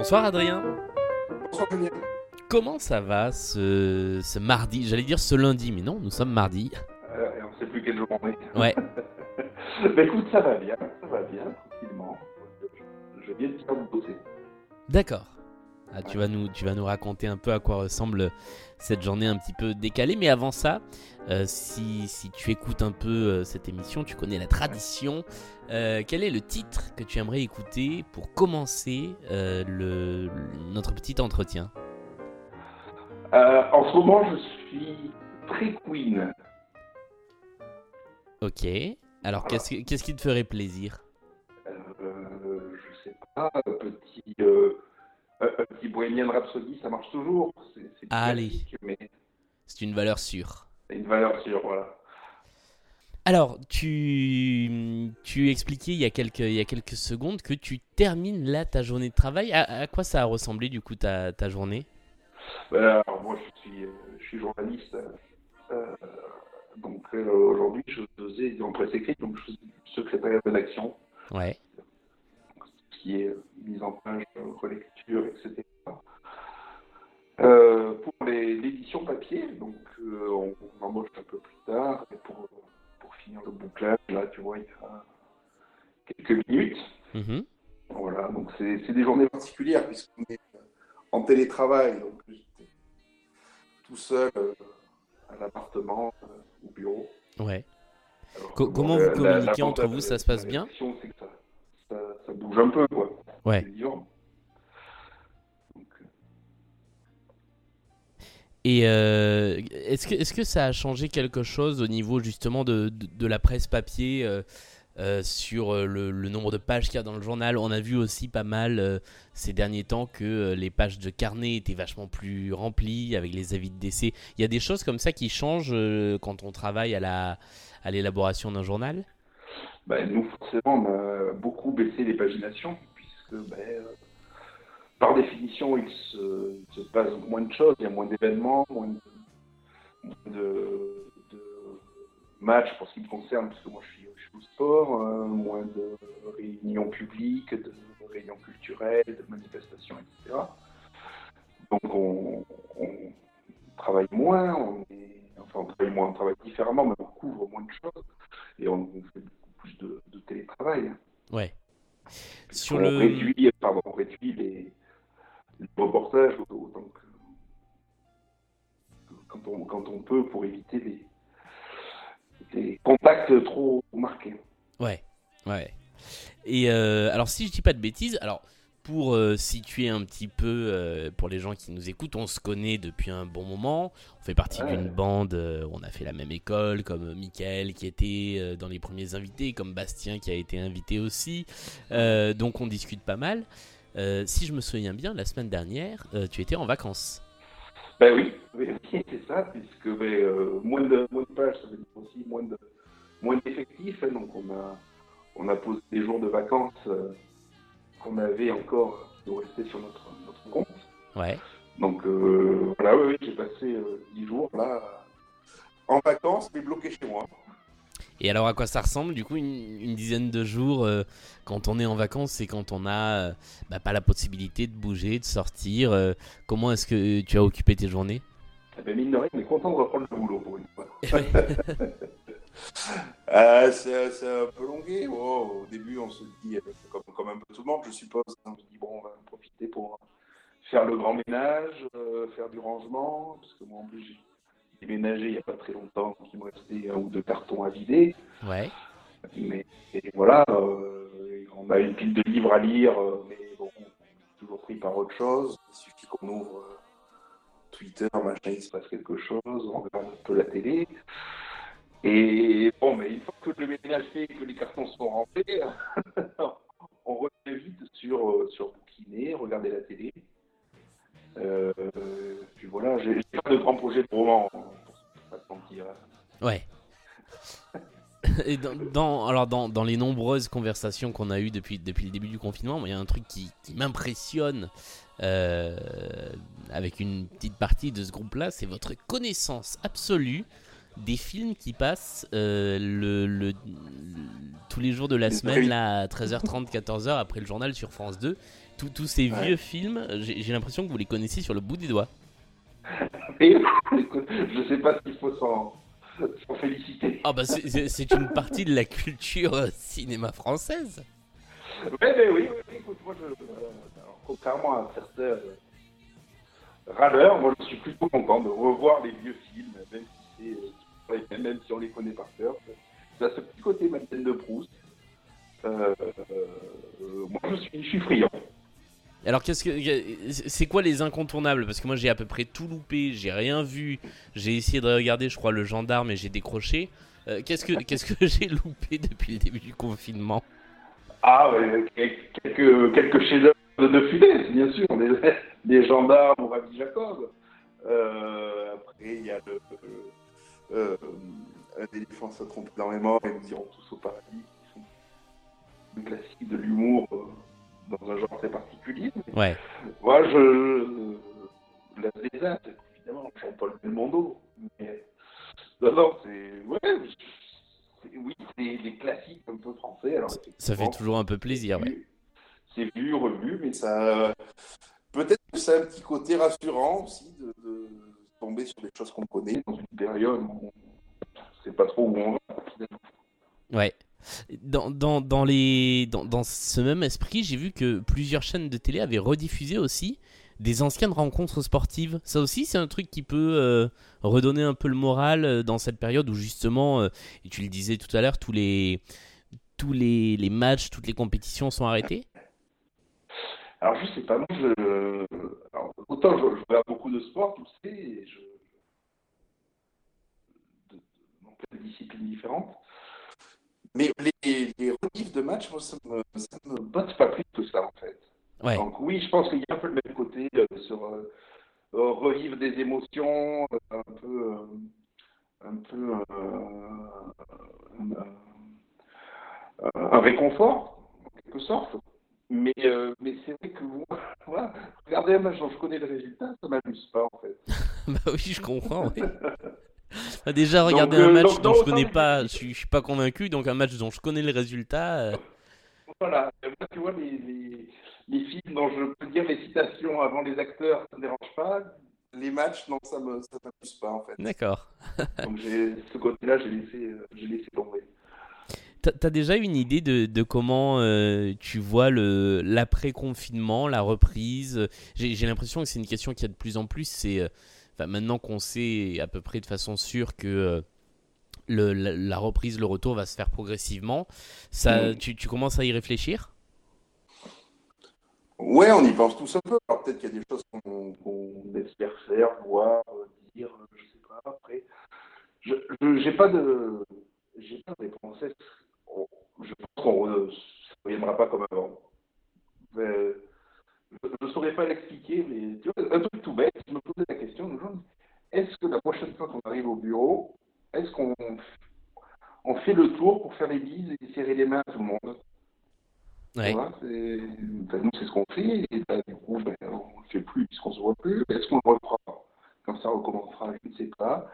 Bonsoir Adrien. Bonsoir Daniel. Comment ça va ce, ce mardi? J'allais dire ce lundi, mais non, nous sommes mardi. Euh, on ne sait plus quel jour on est. Ouais. bah écoute, ça va bien, ça va bien, tranquillement. Je viens de faire bosser. D'accord. Ah, tu, vas nous, tu vas nous raconter un peu à quoi ressemble cette journée un petit peu décalée. Mais avant ça, euh, si, si tu écoutes un peu euh, cette émission, tu connais la tradition. Euh, quel est le titre que tu aimerais écouter pour commencer le, notre petit entretien? En ce moment, je suis très queen. Ok. Alors, qu'est-ce que- qu'est-ce qui te ferait plaisir? Je sais pas, petit, un un petit Bohemian Rhapsody, ça marche toujours. C'est, c'est du Allez. Mais C'est une valeur sûre. c'est une valeur sûre, voilà. Alors, tu, tu expliquais il y, a quelques, il y a quelques secondes que tu termines là ta journée de travail. À, à quoi ça a ressemblé du coup ta, ta journée? Ben, alors moi, je suis, euh, je suis journaliste. euh, donc euh, aujourd'hui, je faisais en presse écrite, donc je suis secrétaire de rédaction. Ouais. ce qui est euh, mise en page, euh, relecture, etc. Euh, pour l'édition papier, donc euh, on, on embauche un peu plus tard, et pour, pour finir le bouclage, là tu vois, il y a quelques minutes. Mhm. Voilà, donc c'est des journées particulières puisqu'on est euh, en télétravail, donc j'étais tout seul euh, à l'appartement, au bureau. Ouais. Alors comment la- vous la- communiquez entre vous, ça se passe bien? Ça, bouge un peu, quoi. Ouais. Donc, Et euh, est-ce que, est que ça a changé quelque chose au niveau justement de, de, de la presse papier euh, euh, sur le, le nombre de pages qu'il y a dans le journal? On a vu aussi pas mal ces derniers temps que les pages de carnet étaient vachement plus remplies avec les avis de décès. Il y a des choses comme ça qui changent quand on travaille à la à l'élaboration d'un journal? Ben, nous, forcément, on a beaucoup baissé les paginations, puisque euh, par définition, il se, se passe moins de choses, il y a moins d'événements, moins de, matchs pour ce qui me concerne, puisque moi je suis, au sport, euh, moins de réunions publiques, de réunions culturelles, de manifestations, etc. Donc on, travaille moins, on est, enfin on travaille moins, on travaille différemment, mais on couvre moins de choses et on, fait plus de, de télétravail. Ouais. Sur on le réduit, pardon, on réduit les, les reportages autant que, quand, on, quand on peut pour éviter les, les contacts trop marqués. Ouais, ouais. Et euh, alors, si je dis pas de bêtises, alors pour euh, situer un petit peu euh, pour les gens qui nous écoutent, on se connaît depuis un bon moment. On fait partie Ouais. d'une bande, euh, on a fait la même école, comme Mickaël qui était dans les premiers invités, comme Bastien qui a été invité aussi. Donc on discute pas mal. Si je me souviens bien, la semaine dernière, tu étais en vacances. Ben oui, c'est ça, puisque ben, moins, de, moins de pages, ça veut dire aussi moins de moins d'effectifs. hein, donc on a, on a posé des jours de vacances qu'on avait encore de rester sur notre, notre compte. Ouais. Donc euh, voilà, oui, j'ai passé euh, 10 jours là en vacances, mais bloqué chez moi. Et alors à quoi ça ressemble du coup une, une dizaine de jours euh, quand on est en vacances et quand on a euh, bah, pas la possibilité de bouger, de sortir euh, Comment est-ce que tu as occupé tes journées? Eh ben, mine de rien, on est content de reprendre le boulot pour une fois. Euh, c'est c'est un peu longué. Oh, au début, on se dit, euh, comme, comme un peu tout le monde, je suppose, on se dit, bon, on va en profiter pour faire le grand ménage, euh, faire du rangement, parce que moi, en plus, j'ai déménagé il n'y a pas très longtemps, donc il me restait un ou deux cartons à vider. Ouais. Mais et voilà, euh, on a une pile de livres à lire, mais bon, on est toujours pris par autre chose. Il suffit qu'on ouvre Twitter, machin, il se passe quelque chose, on regarde un peu la télé. Et bon, mais une fois que le ménage fait, que les cartons sont remplis, on revient vite sur, euh, sur bouquiner, regarder la télé. Euh, puis voilà, j'ai pas de grands projets de roman, pour pas se mentir. Ouais. Et dans, dans- alors dans, dans les nombreuses conversations qu'on a eues depuis, depuis le début du confinement, il y a un truc qui, qui m'impressionne euh, avec une petite partie de ce groupe-là, c'est votre connaissance absolue des films qui passent euh, le, le- le- tous les jours de la semaine, là, à 13h30, 14h, après le journal sur France 2. Tous- ces Ouais. vieux films, j'ai l'impression que vous les connaissez sur le bout des doigts. Et je sais pas s'il faut s'en féliciter. Ah bah c'est- c'est c'est une partie de la culture euh, cinéma française. Ouais, mais oui, oui, oui, écoute, moi, je, euh, alors, contrairement à certains euh, râleurs, moi, je suis plutôt content de revoir les vieux films, même si, même si on les connaît par cœur. Ça a ce petit côté Madeleine de Proust. Euh, euh, moi, je suis, je suis friand. Alors qu'est-ce que c'est quoi les incontournables? Parce que moi j'ai à peu près tout loupé, j'ai rien vu. J'ai essayé de regarder, je crois, le gendarme et j'ai décroché. Euh, qu'est-ce que qu'est-ce que j'ai loupé depuis le début du confinement? Ah, ouais, quelques, quelques chefs-d'œuvre de, Funès, bien sûr. Les gendarmes ou Rabbi Jacob. Après, il y a le. Euh, un éléphant se trompe énormément et nous irons tous au paradis. qui sont des classiques de l'humour euh, dans un genre très particulier. Ouais. Moi, je. La Lézard, c'est évidemment Jean-Paul Belmondo. Mais. Non, non, c'est. Ouais. c'est- Oui, c'est des classiques un peu français. Alors, Ça fait toujours un peu plaisir, ouais. c'est vu, revu, mais ça. Peut-être que ça a un petit côté rassurant aussi tomber sur des choses qu'on connaît dans une période où on sait pas trop où on va. Ouais. Dans, dans, dans, les, dans, dans ce même esprit, j'ai vu que plusieurs chaînes de télé avaient rediffusé aussi des anciennes rencontres sportives. Ça aussi, c'est un truc qui peut euh, redonner un peu le moral euh, dans cette période où justement, euh, et tu le disais tout à l'heure, tous les, tous les, les matchs, toutes les compétitions sont arrêtées. Alors, je sais pas, moi, je. alors, autant je, je regarde beaucoup de sport, tu le sais, et je. de- de- dans plein de disciplines différentes. Mais les, les rediffs de matchs, moi, ça me, ça me botte pas plus que ça, en fait. Ouais. Donc oui, je pense qu'il y a un peu le même côté euh, sur euh, euh, revivre des émotions, euh, un peu, euh, un peu euh, un, réconfort en quelque sorte. Mais, euh, mais c'est vrai que moi, voilà, un match dont je connais le résultat, ça m'amuse pas en fait. bah oui, je comprends. ouais. Déjà, regarder Donc, un euh, match donc, dont je connais pas, je suis, je suis pas convaincu, donc un match dont je connais le résultat. euh, Voilà, moi, tu vois, les, les, les films dont je peux dire les citations avant les acteurs, ça ne dérange pas. Les matchs, non, ça ça m'amuse pas en fait. D'accord. Donc ce côté-là, j'ai laissé, euh, laissé tomber. T'as déjà une idée de, de comment euh, tu vois l'après-confinement, la reprise? J'ai l'impression que c'est une question qu'il y a de plus en plus. C'est euh, enfin, maintenant qu'on sait à peu près de façon sûre que euh, le, la, la reprise, le retour va se faire progressivement. Ça, Mhm. tu, tu commences à y réfléchir? Ouais, on y pense tous un peu. Alors peut-être qu'il y a des choses qu'on espère faire, voir, euh, dire, euh, je sais pas. Après, je j'ai pas de, j'ai pas de réponse. Je pense qu'on ne reviendra pas comme avant. Mais, je ne saurais pas l'expliquer, mais tu vois, un truc tout bête. Je me posais la question, est-ce que la prochaine fois qu'on arrive au bureau, est-ce qu'on on fait le tour pour faire les bises et serrer les mains à tout le monde? Ouais. voilà, c'est- ben, nous, c'est ce qu'on fait, et ben, du coup, ben, on ne le fait plus puisqu'on ne se voit plus. Est-ce qu'on le refera? Comme ça, on recommencera, je ne sais pas.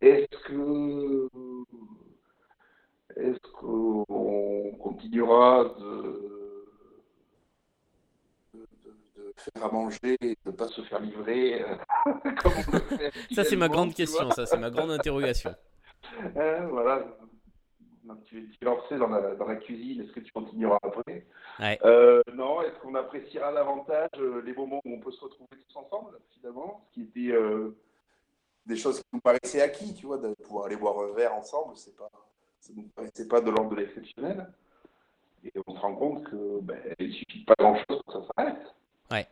Est-ce que. Est-ce qu'on continuera de, de, de- de faire à manger et de ne pas se faire livrer euh, comme on le fait Ça, c'est ma grande question. Ça, c'est ma grande interrogation. Hein, voilà. Tu, es lancé dans la, dans la cuisine, est-ce que tu continueras après? Ouais. Euh, Non, est-ce qu'on appréciera davantage euh, les moments où on peut se retrouver tous ensemble, finalement? Ce qui était euh, des choses qui nous paraissaient acquis, tu vois, de pouvoir aller boire un verre ensemble, c'est pas, ça ne nous paraissait pas de l'ordre de l'exceptionnel. Et on se rend compte que ben, il suffit pas grand-chose pour que ça s'arrête. Ouais.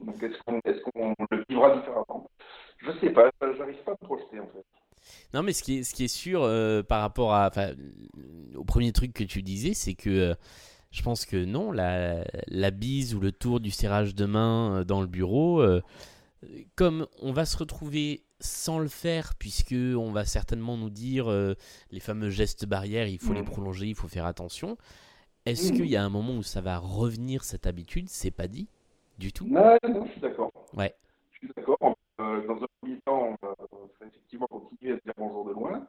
Donc est-ce qu'on est qu'on le vivra différemment? Je sais pas, j'arrive pas à me projeter en fait. Non, mais ce qui est, ce qui est sûr euh, par rapport à, au premier truc que tu disais, c'est que euh, je pense que non, la, la bise ou le tour du serrage de main euh, dans le bureau, comme on va se retrouver sans le faire, puisque on va certainement nous dire les fameux gestes barrières, il faut les Mhm. prolonger, il faut faire attention. Est-ce Mhm. qu'il y a un moment où ça va revenir cette habitude? C'est pas dit du tout. Non, non, je suis d'accord. Ouais. Je suis d'accord. Euh, dans un premier temps, on va, effectivement continuer à se dire bonjour de loin.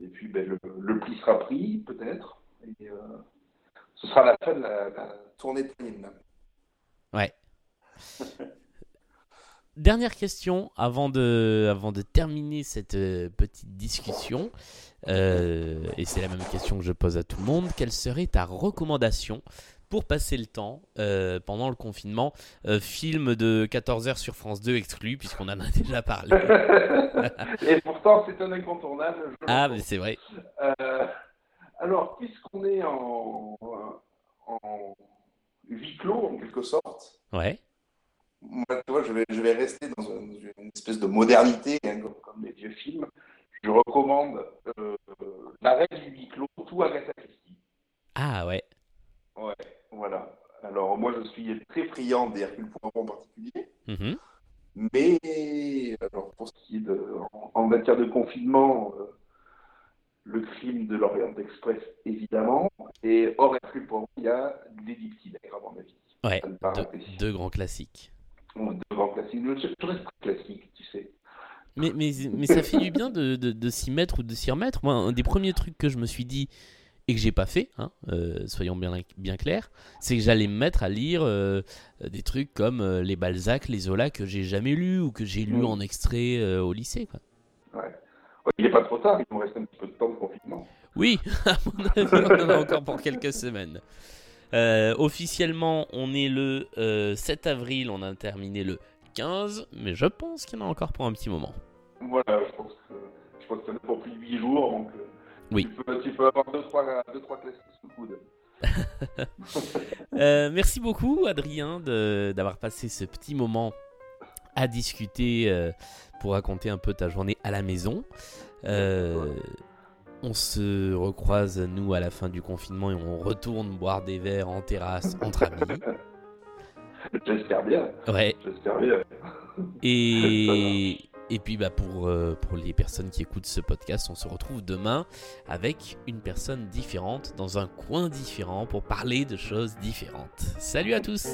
Et puis, ben, le, pli sera pris, peut-être. Et euh, ce sera la fin de la, tournée de. Ouais. Dernière question avant de, avant de terminer cette euh, petite discussion. et c'est la même question que je pose à tout le monde. Quelle serait ta recommandation pour passer le temps euh, pendant le confinement. Euh, film de 14h sur France 2 exclu, puisqu'on en a déjà parlé. Et pourtant, c'est un incontournable. Ah, mais c'est vrai. Euh, alors, puisqu'on est en, en huis clos, en quelque sorte. Ouais. Moi, tu vois, je vais, je vais rester dans une, espèce de modernité, hein, comme, les vieux films. Je recommande L'arrêt du huis clos, tout Agatha Christie. Ah ouais. Voilà. Alors, moi, je suis très friand des Hercule Poirot en particulier. Mhm. Mais, alors, pour ce qui est de, en, matière de confinement, euh, le crime de l'Orient Express, évidemment. Et hors Hercule Poirot, il y a Lady Tigre, à mon avis. Ouais, deux, grands classiques. deux grands classiques. Je reste classique, tu sais. Mais, mais, mais ça fait du bien de, de, de s'y mettre ou de s'y remettre. Moi, un des premiers trucs que je me suis dit, et que j'ai pas fait, hein, euh, soyons bien, bien clairs, c'est que j'allais me mettre à lire euh, des trucs comme euh, les Balzac, les Zola que j'ai jamais lus ou que j'ai lus mm. en extrait au lycée. Quoi. Ouais. Il n'est pas trop tard, il nous reste un petit peu de temps de confinement. Oui, à mon avis, on en a encore pour quelques semaines. officiellement, on est le 7 avril, on a terminé le 15, mais je pense qu'il y en a encore pour un petit moment. Voilà, je pense que, je pense que pour plus de 8 jours, donc oui. Tu peux, avoir deux, trois, deux, trois classiques sous le coude. euh, merci beaucoup, Adrien, d'avoir passé ce petit moment à discuter euh, pour raconter un peu ta journée à la maison. Euh, on se recroise, nous, à la fin du confinement et on retourne boire des verres en terrasse entre amis. J'espère bien. Ouais. J'espère bien. Et. Et puis bah euh, pour les personnes qui écoutent ce podcast, on se retrouve demain avec une personne différente dans un coin différent pour parler de choses différentes. Salut à tous